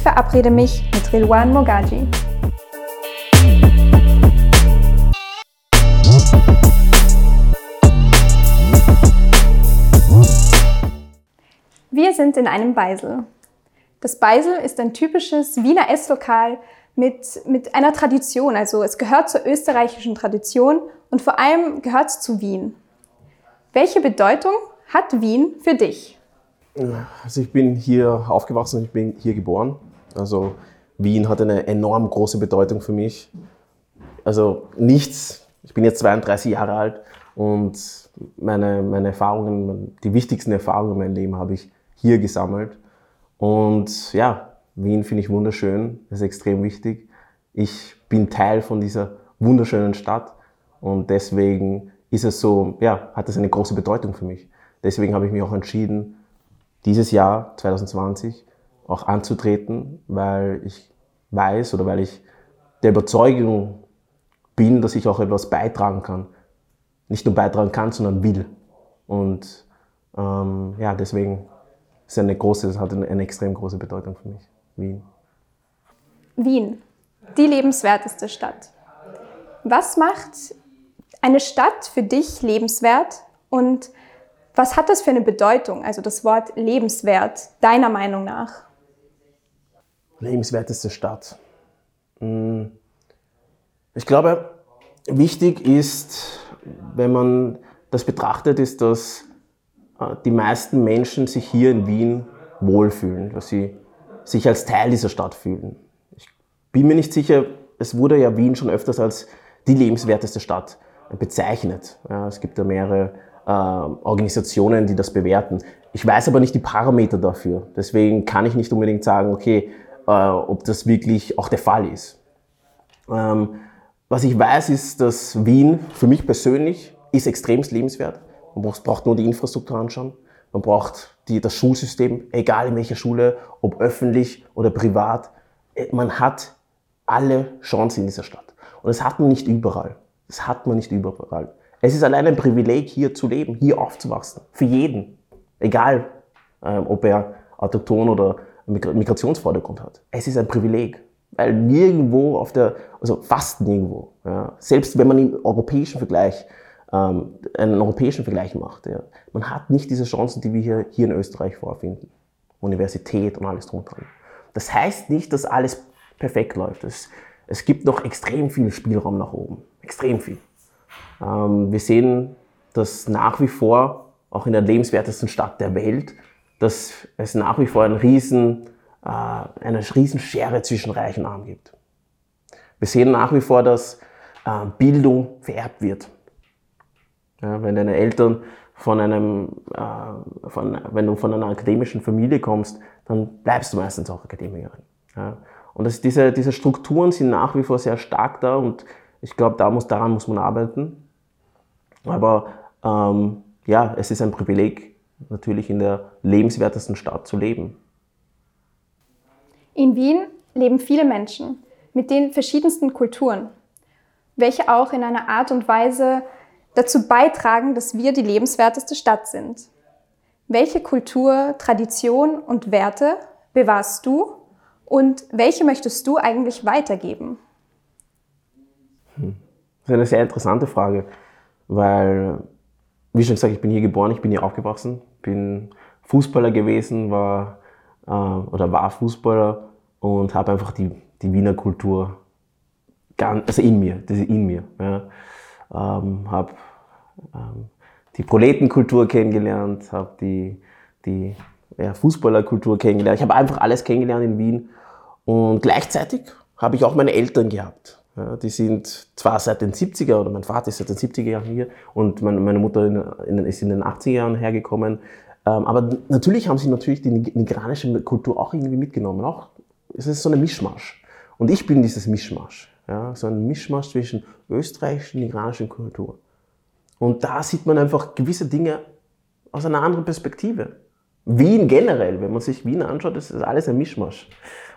Ich verabrede mich mit Rilwan Mogaji. Wir sind in einem Beisel. Das Beisel ist ein typisches Wiener Esslokal mit, mit einer Tradition. Also es gehört zur österreichischen Tradition und vor allem gehört es zu Wien. Welche Bedeutung hat Wien für dich? Also ich bin hier aufgewachsen, ich bin hier geboren. Also Wien hat eine enorm große Bedeutung für mich. Also nichts, ich bin jetzt 32 Jahre alt und meine, meine Erfahrungen, die wichtigsten Erfahrungen in meinem Leben habe ich hier gesammelt. Und ja, Wien finde ich wunderschön, das ist extrem wichtig. Ich bin Teil von dieser wunderschönen Stadt und deswegen ist es so, ja, hat das eine große Bedeutung für mich. Deswegen habe ich mich auch entschieden, dieses Jahr 2020 auch anzutreten, weil ich weiß oder weil ich der Überzeugung bin, dass ich auch etwas beitragen kann. Nicht nur beitragen kann, sondern will. Und ähm, ja, deswegen ist eine große, das hat eine, eine extrem große Bedeutung für mich, Wien. Wien, die lebenswerteste Stadt. Was macht eine Stadt für dich lebenswert und was hat das für eine Bedeutung, also das Wort lebenswert, deiner Meinung nach? Lebenswerteste Stadt. Hm. Ich glaube, wichtig ist, wenn man das betrachtet, ist, dass äh, die meisten Menschen sich hier in Wien wohlfühlen, dass sie sich als Teil dieser Stadt fühlen. Ich bin mir nicht sicher, es wurde ja Wien schon öfters als die lebenswerteste Stadt bezeichnet. Ja, es gibt ja mehrere äh, Organisationen, die das bewerten. Ich weiß aber nicht die Parameter dafür. Deswegen kann ich nicht unbedingt sagen, okay, ob das wirklich auch der Fall ist. Ähm, was ich weiß, ist, dass Wien für mich persönlich ist extremst lebenswert. Man braucht nur die Infrastruktur anschauen. Man braucht die, das Schulsystem, egal in welcher Schule, ob öffentlich oder privat. Äh, man hat alle Chancen in dieser Stadt. Und das hat man nicht überall. Das hat man nicht überall. Es ist allein ein Privileg, hier zu leben, hier aufzuwachsen. Für jeden. Egal, ähm, ob er autochton oder Migrationsvordergrund hat. Es ist ein Privileg. Weil nirgendwo auf der, also fast nirgendwo, ja, selbst wenn man im europäischen Vergleich ähm, einen europäischen Vergleich macht. Ja. Man hat nicht diese Chancen, die wir hier, hier in Österreich vorfinden. Universität und alles drunter. Das heißt nicht, dass alles perfekt läuft. Es, es gibt noch extrem viel Spielraum nach oben. Extrem viel. Ähm, wir sehen, dass nach wie vor, auch in der lebenswertesten Stadt der Welt, dass es nach wie vor einen riesen, äh, eine riesen Schere zwischen Reich und Arm gibt. Wir sehen nach wie vor, dass äh, Bildung vererbt wird. Ja, wenn deine Eltern von einem, äh, von, wenn du von einer akademischen Familie kommst, dann bleibst du meistens auch Akademikerin. Ja. Und das, diese, diese Strukturen sind nach wie vor sehr stark da und ich glaube, da muss, daran muss man arbeiten. Aber ähm, ja, es ist ein Privileg, natürlich in der lebenswertesten Stadt zu leben. In Wien leben viele Menschen mit den verschiedensten Kulturen, welche auch in einer Art und Weise dazu beitragen, dass wir die lebenswerteste Stadt sind. Welche Kultur, Tradition und Werte bewahrst du und welche möchtest du eigentlich weitergeben? Hm. Das ist eine sehr interessante Frage, weil, wie schon gesagt, ich bin hier geboren, ich bin hier aufgewachsen, bin Fußballer gewesen, war äh, oder war Fußballer und habe einfach die, die Wiener Kultur ganz, also in mir, das ist in mir. Ja ähm, habe ähm, die Proletenkultur kennengelernt, habe die, die ja, Fußballerkultur kennengelernt. Ich habe einfach alles kennengelernt in Wien und gleichzeitig habe ich auch meine Eltern gehabt. Ja, die sind zwar seit den 70er oder mein Vater ist seit den 70er Jahren hier und meine, meine Mutter in, in, ist in den 80er Jahren hergekommen. Ähm, aber natürlich haben sie natürlich die nigerianische Kultur auch irgendwie mitgenommen. Auch, es ist so eine Mischmasch. Und ich bin dieses Mischmasch. Ja, so ein Mischmasch zwischen österreichischen und iranischen Kultur. Und da sieht man einfach gewisse Dinge aus einer anderen Perspektive. Wien generell, wenn man sich Wien anschaut, ist alles ein Mischmasch.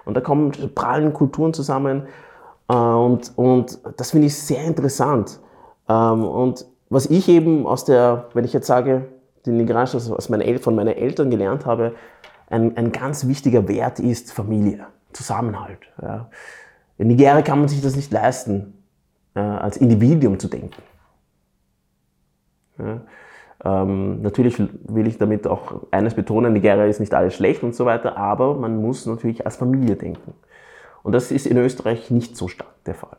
Und da kommen prallen Kulturen zusammen. Äh, und, und das finde ich sehr interessant. Ähm, und was ich eben aus der, wenn ich jetzt sage, den Nigerianischen, also was meine, von meinen Eltern gelernt habe, ein, ein ganz wichtiger Wert ist Familie. Zusammenhalt. Ja. In Nigeria kann man sich das nicht leisten, äh, als Individuum zu denken. Ja. Ähm, natürlich will ich damit auch eines betonen, Nigeria ist nicht alles schlecht und so weiter, aber man muss natürlich als Familie denken. Und das ist in Österreich nicht so stark der Fall.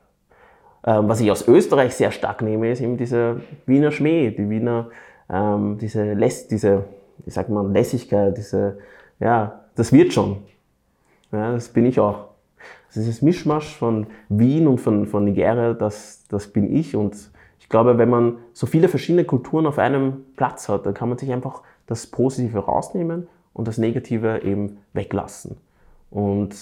Ähm, was ich aus Österreich sehr stark nehme, ist eben dieser Wiener Schmäh, die Wiener, ähm, diese, Läss, diese, wie sagt man, Lässigkeit, diese, ja, das wird schon. Ja, das bin ich auch. Also dieses Mischmasch von Wien und von, von Nigeria, das, das bin ich und ich glaube, wenn man so viele verschiedene Kulturen auf einem Platz hat, dann kann man sich einfach das Positive rausnehmen und das Negative eben weglassen und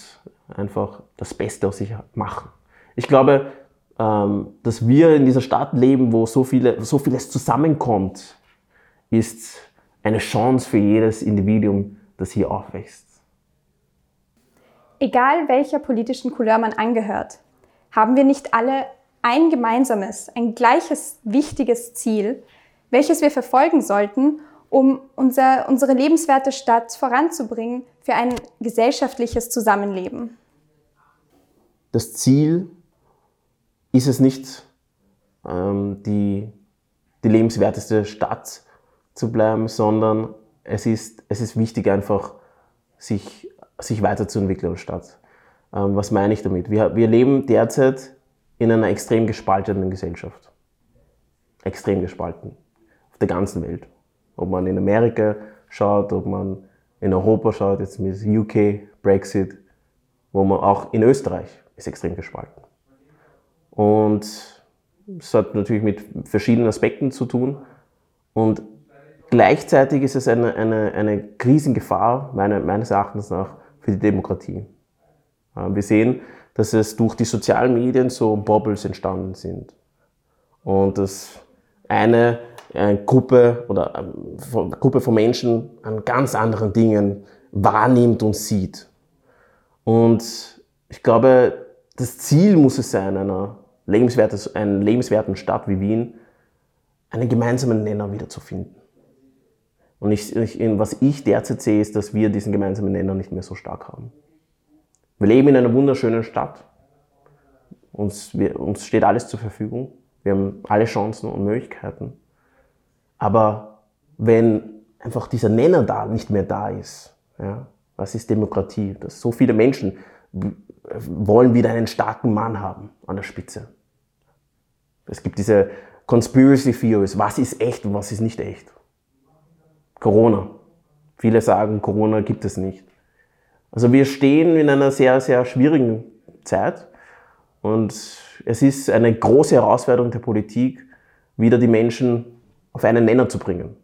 einfach das Beste aus sich machen. Ich glaube, ähm, dass wir in dieser Stadt leben, wo so, viele, so vieles zusammenkommt, ist eine Chance für jedes Individuum, das hier aufwächst. Egal welcher politischen Couleur man angehört, haben wir nicht alle ein gemeinsames, ein gleiches wichtiges Ziel, welches wir verfolgen sollten, um unser, unsere lebenswerte Stadt voranzubringen für ein gesellschaftliches Zusammenleben. Das Ziel ist es nicht, ähm, die, die lebenswerteste Stadt zu bleiben, sondern es ist, es ist wichtig einfach, sich, sich weiterzuentwickeln als Stadt. Ähm, was meine ich damit? Wir, wir leben derzeit in einer extrem gespaltenen Gesellschaft. Extrem gespalten. Auf der ganzen Welt. Ob man in Amerika schaut, ob man in Europa schaut, jetzt mit UK, Brexit, wo man auch in Österreich ist extrem gespalten. Und es hat natürlich mit verschiedenen Aspekten zu tun. Und gleichzeitig ist es eine, eine, eine Krisengefahr, meine, meines Erachtens nach, für die Demokratie. Wir sehen, dass es durch die sozialen Medien so Bubbles entstanden sind. Und dass eine, eine Gruppe oder eine Gruppe von Menschen an ganz anderen Dingen wahrnimmt und sieht. Und ich glaube, das Ziel muss es sein, einer lebenswerten, einer lebenswerten Stadt wie Wien, einen gemeinsamen Nenner wiederzufinden. Und ich, ich, was ich derzeit sehe, ist, dass wir diesen gemeinsamen Nenner nicht mehr so stark haben. Wir leben in einer wunderschönen Stadt. Uns, wir, uns steht alles zur Verfügung. Wir haben alle Chancen und Möglichkeiten. Aber wenn einfach dieser Nenner da nicht mehr da ist, ja, was ist Demokratie? Dass so viele Menschen wollen wieder einen starken Mann haben an der Spitze. Es gibt diese Conspiracy Theories. Was ist echt und was ist nicht echt? Corona. Viele sagen, Corona gibt es nicht. Also wir stehen in einer sehr, sehr schwierigen Zeit und es ist eine große Herausforderung der Politik, wieder die Menschen auf einen Nenner zu bringen.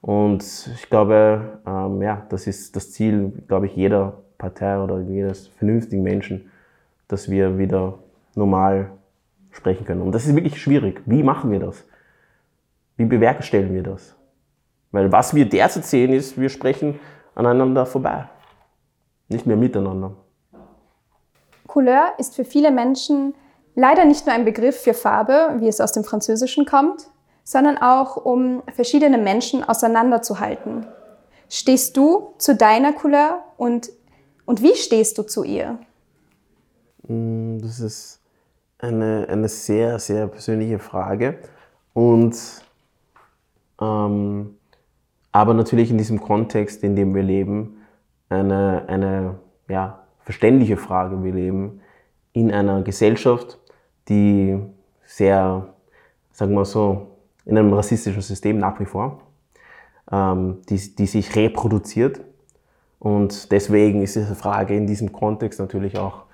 Und ich glaube, ähm, ja, das ist das Ziel, glaube ich, jeder Partei oder jedes vernünftigen Menschen, dass wir wieder normal sprechen können. Und das ist wirklich schwierig. Wie machen wir das? Wie bewerkstelligen wir das? Weil was wir derzeit sehen, ist, wir sprechen aneinander vorbei nicht mehr miteinander. Couleur ist für viele Menschen leider nicht nur ein Begriff für Farbe, wie es aus dem Französischen kommt, sondern auch um verschiedene Menschen auseinanderzuhalten. Stehst du zu deiner Couleur und, und wie stehst du zu ihr? Mm, das ist eine, eine sehr, sehr persönliche Frage. Und ähm, aber natürlich in diesem Kontext, in dem wir leben, eine, eine ja, verständliche Frage. Wir leben in einer Gesellschaft, die sehr, sagen wir so, in einem rassistischen System nach wie vor, ähm, die, die sich reproduziert. Und deswegen ist diese Frage in diesem Kontext natürlich auch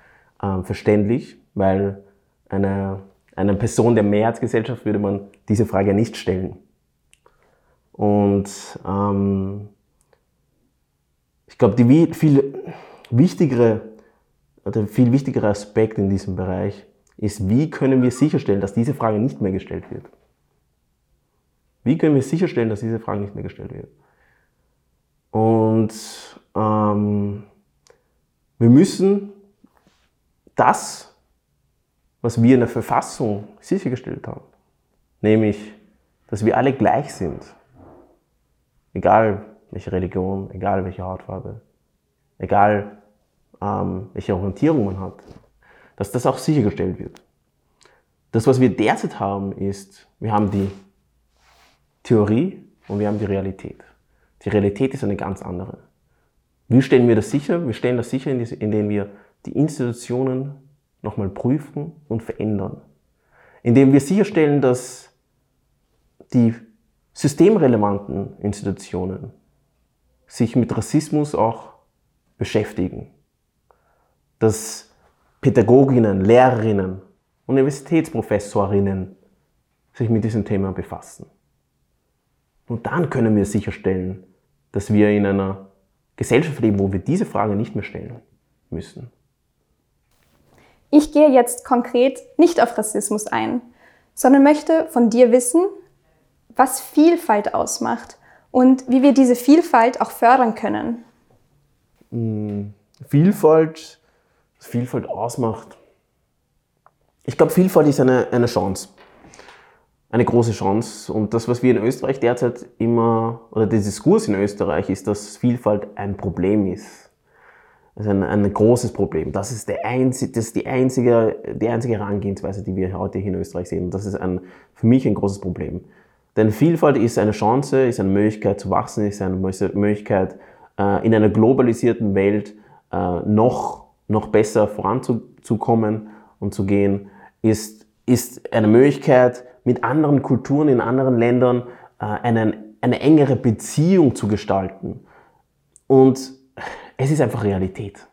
ähm, verständlich, weil eine, einer Person der Mehrheitsgesellschaft würde man diese Frage nicht stellen. Und ähm, ich glaube, die viel wichtigere, der viel wichtigere Aspekt in diesem Bereich ist, wie können wir sicherstellen, dass diese Frage nicht mehr gestellt wird? Wie können wir sicherstellen, dass diese Frage nicht mehr gestellt wird? Und ähm, wir müssen das, was wir in der Verfassung sichergestellt haben, nämlich, dass wir alle gleich sind, egal welche Religion, egal welche Hautfarbe, egal ähm, welche Orientierung man hat, dass das auch sichergestellt wird. Das, was wir derzeit haben, ist, wir haben die Theorie und wir haben die Realität. Die Realität ist eine ganz andere. Wie stellen wir das sicher? Wir stellen das sicher, indem wir die Institutionen nochmal prüfen und verändern. Indem wir sicherstellen, dass die systemrelevanten Institutionen sich mit Rassismus auch beschäftigen. Dass Pädagoginnen, Lehrerinnen, Universitätsprofessorinnen sich mit diesem Thema befassen. Und dann können wir sicherstellen, dass wir in einer Gesellschaft leben, wo wir diese Frage nicht mehr stellen müssen. Ich gehe jetzt konkret nicht auf Rassismus ein, sondern möchte von dir wissen, was Vielfalt ausmacht und wie wir diese Vielfalt auch fördern können. Hm, Vielfalt, was Vielfalt ausmacht. Ich glaube, Vielfalt ist eine, eine Chance. Eine große Chance. Und das, was wir in Österreich derzeit immer, oder der Diskurs in Österreich ist, dass Vielfalt ein Problem ist. Also ein, ein großes Problem. Das ist, der einzige, das ist die, einzige, die einzige Herangehensweise, die wir heute hier in Österreich sehen. Und das ist ein, für mich ein großes Problem. Denn Vielfalt ist eine Chance, ist eine Möglichkeit zu wachsen, ist eine Möglichkeit, äh, in einer globalisierten Welt äh, noch, noch besser voranzukommen und zu gehen, ist, ist eine Möglichkeit, mit anderen Kulturen in anderen Ländern äh, eine, eine engere Beziehung zu gestalten. Und es ist einfach Realität.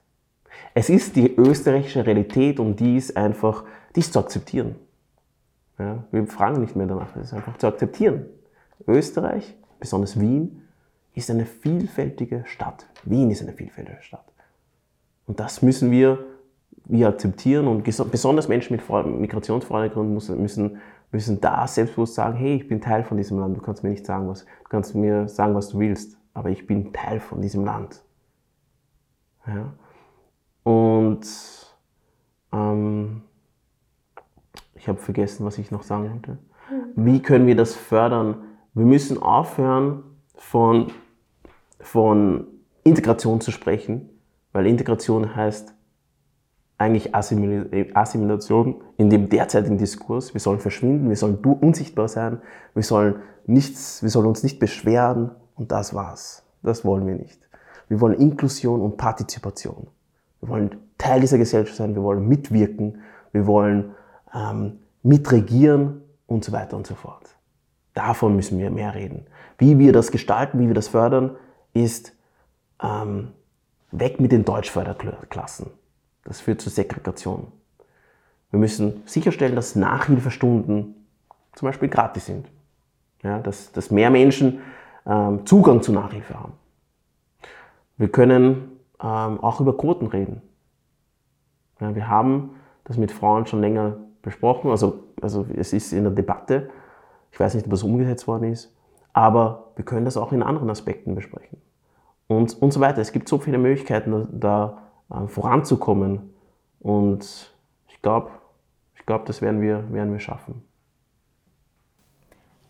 Es ist die österreichische Realität und die ist einfach, die ist zu akzeptieren. Ja, wir fragen nicht mehr danach, es ist einfach zu akzeptieren. Österreich, besonders Wien, ist eine vielfältige Stadt. Wien ist eine vielfältige Stadt. Und das müssen wir, wir akzeptieren und besonders Menschen mit Migrationsvordergrund müssen, müssen da selbstbewusst sagen, hey, ich bin Teil von diesem Land. Du kannst mir nicht sagen, was, du kannst mir sagen, was du willst, aber ich bin Teil von diesem Land. Ja? Und ähm, ich habe vergessen, was ich noch sagen wollte. Wie können wir das fördern? Wir müssen aufhören, von, von Integration zu sprechen, weil Integration heißt eigentlich Assimilation in dem derzeitigen Diskurs. Wir sollen verschwinden, wir sollen unsichtbar sein, wir sollen, nichts, wir sollen uns nicht beschweren und das war's. Das wollen wir nicht. Wir wollen Inklusion und Partizipation. Wir wollen Teil dieser Gesellschaft sein, wir wollen mitwirken, wir wollen ähm, mitregieren und so weiter und so fort. Davon müssen wir mehr reden. Wie wir das gestalten, wie wir das fördern, ist ähm, weg mit den Deutschförderklassen. Das führt zu Segregation. Wir müssen sicherstellen, dass Nachhilfestunden zum Beispiel gratis sind. Ja, dass, dass mehr Menschen ähm, Zugang zu Nachhilfe haben. Wir können ähm, auch über Quoten reden. Ja, wir haben das mit Frauen schon länger besprochen. Also, also es ist in der Debatte. Ich weiß nicht, ob das umgesetzt worden ist. Aber wir können das auch in anderen Aspekten besprechen. Und, und so weiter. Es gibt so viele Möglichkeiten, da, da äh, voranzukommen. Und ich glaube, ich glaub, das werden wir, werden wir schaffen.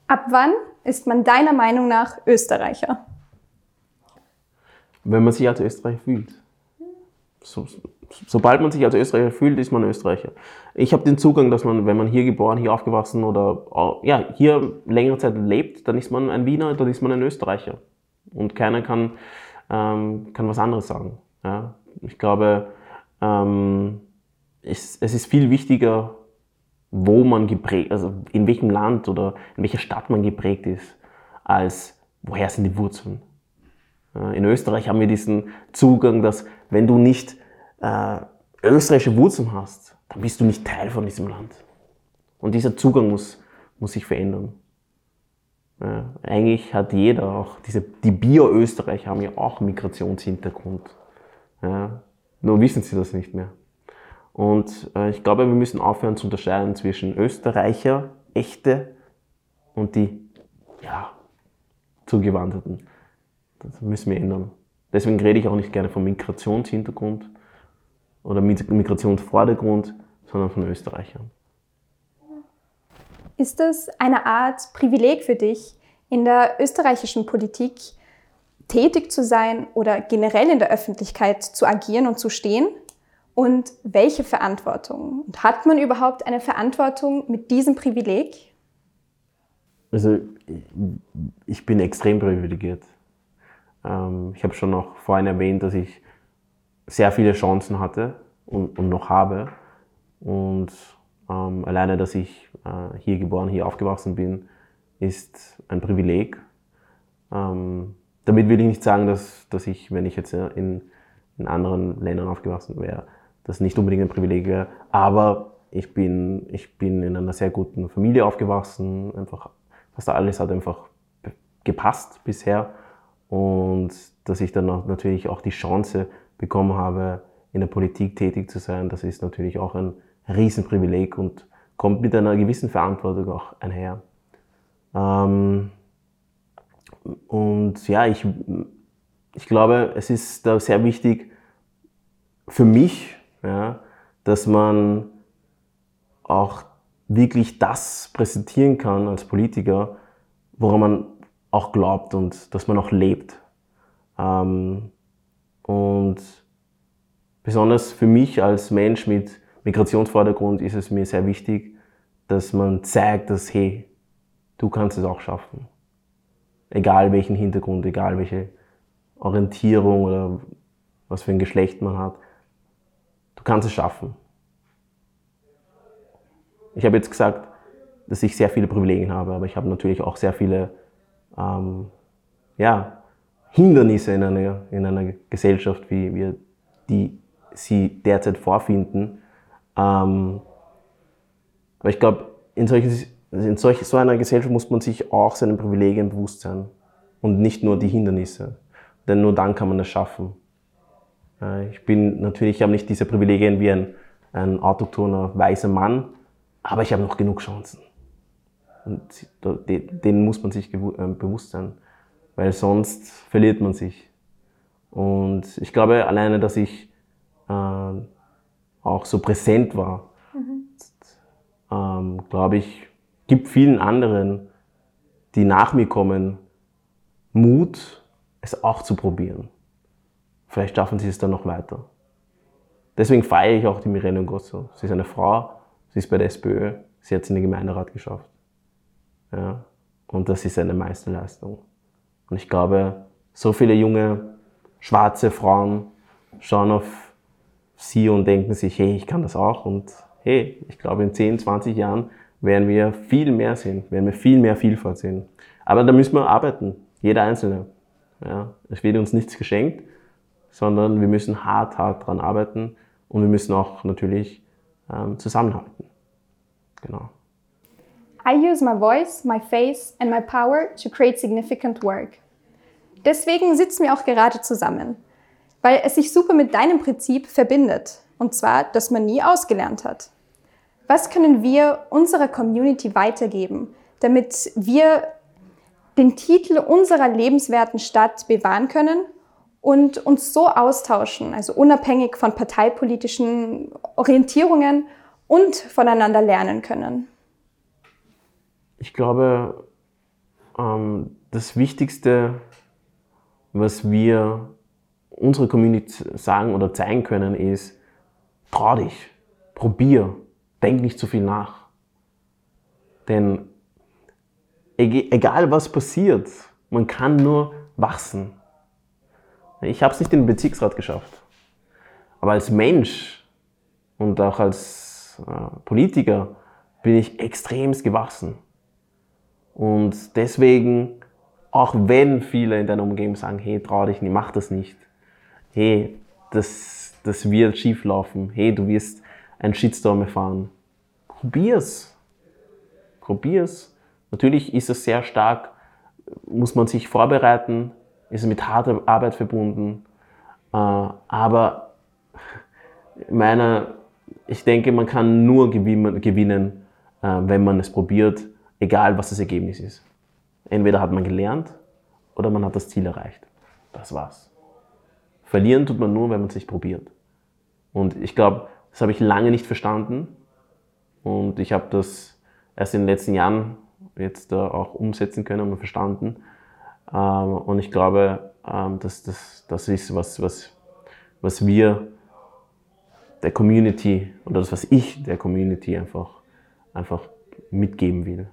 Ab wann ist man deiner Meinung nach Österreicher? Wenn man sich als Österreicher fühlt. So, sobald man sich als Österreicher fühlt, ist man Österreicher. Ich habe den Zugang, dass man, wenn man hier geboren, hier aufgewachsen oder ja, hier längere Zeit lebt, dann ist man ein Wiener, dann ist man ein Österreicher. Und keiner kann, ähm, kann was anderes sagen. Ja? Ich glaube, ähm, es, es ist viel wichtiger, wo man geprägt, also in welchem Land oder in welcher Stadt man geprägt ist, als woher sind die Wurzeln. In Österreich haben wir diesen Zugang, dass wenn du nicht äh, österreichische Wurzeln hast, dann bist du nicht Teil von diesem Land. Und dieser Zugang muss, muss sich verändern. Ja, eigentlich hat jeder, auch diese, die Bio-Österreicher haben ja auch Migrationshintergrund. Ja, nur wissen sie das nicht mehr. Und äh, ich glaube, wir müssen aufhören zu unterscheiden zwischen Österreicher, echte, und die, ja, Zugewanderten. Das müssen wir ändern. Deswegen rede ich auch nicht gerne vom Migrationshintergrund, oder Migrationsvordergrund, sondern von Österreichern. Ist es eine Art Privileg für dich, in der österreichischen Politik tätig zu sein oder generell in der Öffentlichkeit zu agieren und zu stehen? Und welche Verantwortung? Und hat man überhaupt eine Verantwortung mit diesem Privileg? Also ich bin extrem privilegiert. Ähm, ich habe schon noch vorhin erwähnt, dass ich sehr viele Chancen hatte und, und noch habe. Und ähm, alleine, dass ich äh, hier geboren, hier aufgewachsen bin, ist ein Privileg. Ähm, damit will ich nicht sagen, dass, dass ich, wenn ich jetzt in, in anderen Ländern aufgewachsen wäre, das nicht unbedingt ein Privileg wäre. Aber ich bin, ich bin in einer sehr guten Familie aufgewachsen. Einfach, fast alles hat einfach gepasst bisher. Und dass ich dann auch natürlich auch die Chance bekommen habe, in der Politik tätig zu sein, das ist natürlich auch ein Riesenprivileg und kommt mit einer gewissen Verantwortung auch einher. Ähm, und ja, ich, ich glaube, es ist da sehr wichtig für mich, ja, dass man auch wirklich das präsentieren kann als Politiker, woran man auch glaubt und dass man auch lebt. Ähm, und besonders für mich als Mensch mit Migrationsvordergrund ist es mir sehr wichtig, dass man zeigt, dass hey, du kannst es auch schaffen. Egal welchen Hintergrund, egal welche Orientierung oder was für ein Geschlecht man hat. Du kannst es schaffen. Ich habe jetzt gesagt, dass ich sehr viele Privilegien habe, aber ich habe natürlich auch sehr viele ähm, ja, Hindernisse in einer, in einer Gesellschaft, wie wir die sie derzeit vorfinden. Ähm, aber ich glaube, in, in solch, so einer Gesellschaft muss man sich auch seinen Privilegien bewusst sein und nicht nur die Hindernisse. Denn nur dann kann man es schaffen. Ich bin natürlich, ich habe nicht diese Privilegien wie ein, ein autochthoner weißer Mann, aber ich habe noch genug Chancen. Und denen muss man sich äh, bewusst sein, weil sonst verliert man sich. Und ich glaube alleine, dass ich äh, auch so präsent war, mhm. ähm, glaube ich, gibt vielen anderen, die nach mir kommen, Mut, es auch zu probieren. Vielleicht schaffen sie es dann noch weiter. Deswegen feiere ich auch die Mirene Ngosso. Sie ist eine Frau, sie ist bei der SPÖ, sie hat es in den Gemeinderat geschafft. Ja? Und das ist eine Meisterleistung. Und ich glaube, so viele junge, schwarze Frauen schauen auf sie und denken sich, hey, ich kann das auch. Und hey, ich glaube, in 10, 20 Jahren werden wir viel mehr sehen, werden wir viel mehr Vielfalt sehen. Aber da müssen wir arbeiten, jeder Einzelne. Ja, es wird uns nichts geschenkt, sondern wir müssen hart, hart dran arbeiten und wir müssen auch natürlich ähm, zusammenhalten. Genau. I use my voice, my face and my power to create significant work. Deswegen sitzen wir auch gerade zusammen weil es sich super mit deinem Prinzip verbindet. Und zwar, dass man nie ausgelernt hat. Was können wir unserer Community weitergeben, damit wir den Titel unserer lebenswerten Stadt bewahren können und uns so austauschen, also unabhängig von parteipolitischen Orientierungen und voneinander lernen können? Ich glaube, ähm, das Wichtigste, was wir unsere Community sagen oder zeigen können, ist, trau dich, probier, denk nicht zu viel nach. Denn egal was passiert, man kann nur wachsen. Ich habe es nicht in den Bezirksrat geschafft. Aber als Mensch und auch als äh, Politiker bin ich extremst gewachsen. Und deswegen, auch wenn viele in deiner Umgebung sagen, hey, trau dich nicht, mach das nicht, hey, das, das wird schief laufen, hey, du wirst einen Shitstorm erfahren. Probier's. Probier's. Natürlich ist es sehr stark, muss man sich vorbereiten, ist mit harter Arbeit verbunden. Äh, aber meiner, ich denke, man kann nur gewinnen, äh, wenn man es probiert, egal was das Ergebnis ist. Entweder hat man gelernt oder man hat das Ziel erreicht. Das war's. Verlieren tut man nur, wenn man sich probiert. Und ich glaube, das habe ich lange nicht verstanden und ich habe das erst in den letzten Jahren jetzt äh, auch umsetzen können und verstanden. Ähm, und ich glaube, ähm, dass das, das ist, was, was, was wir der Community oder das, was ich der Community einfach, einfach mitgeben will.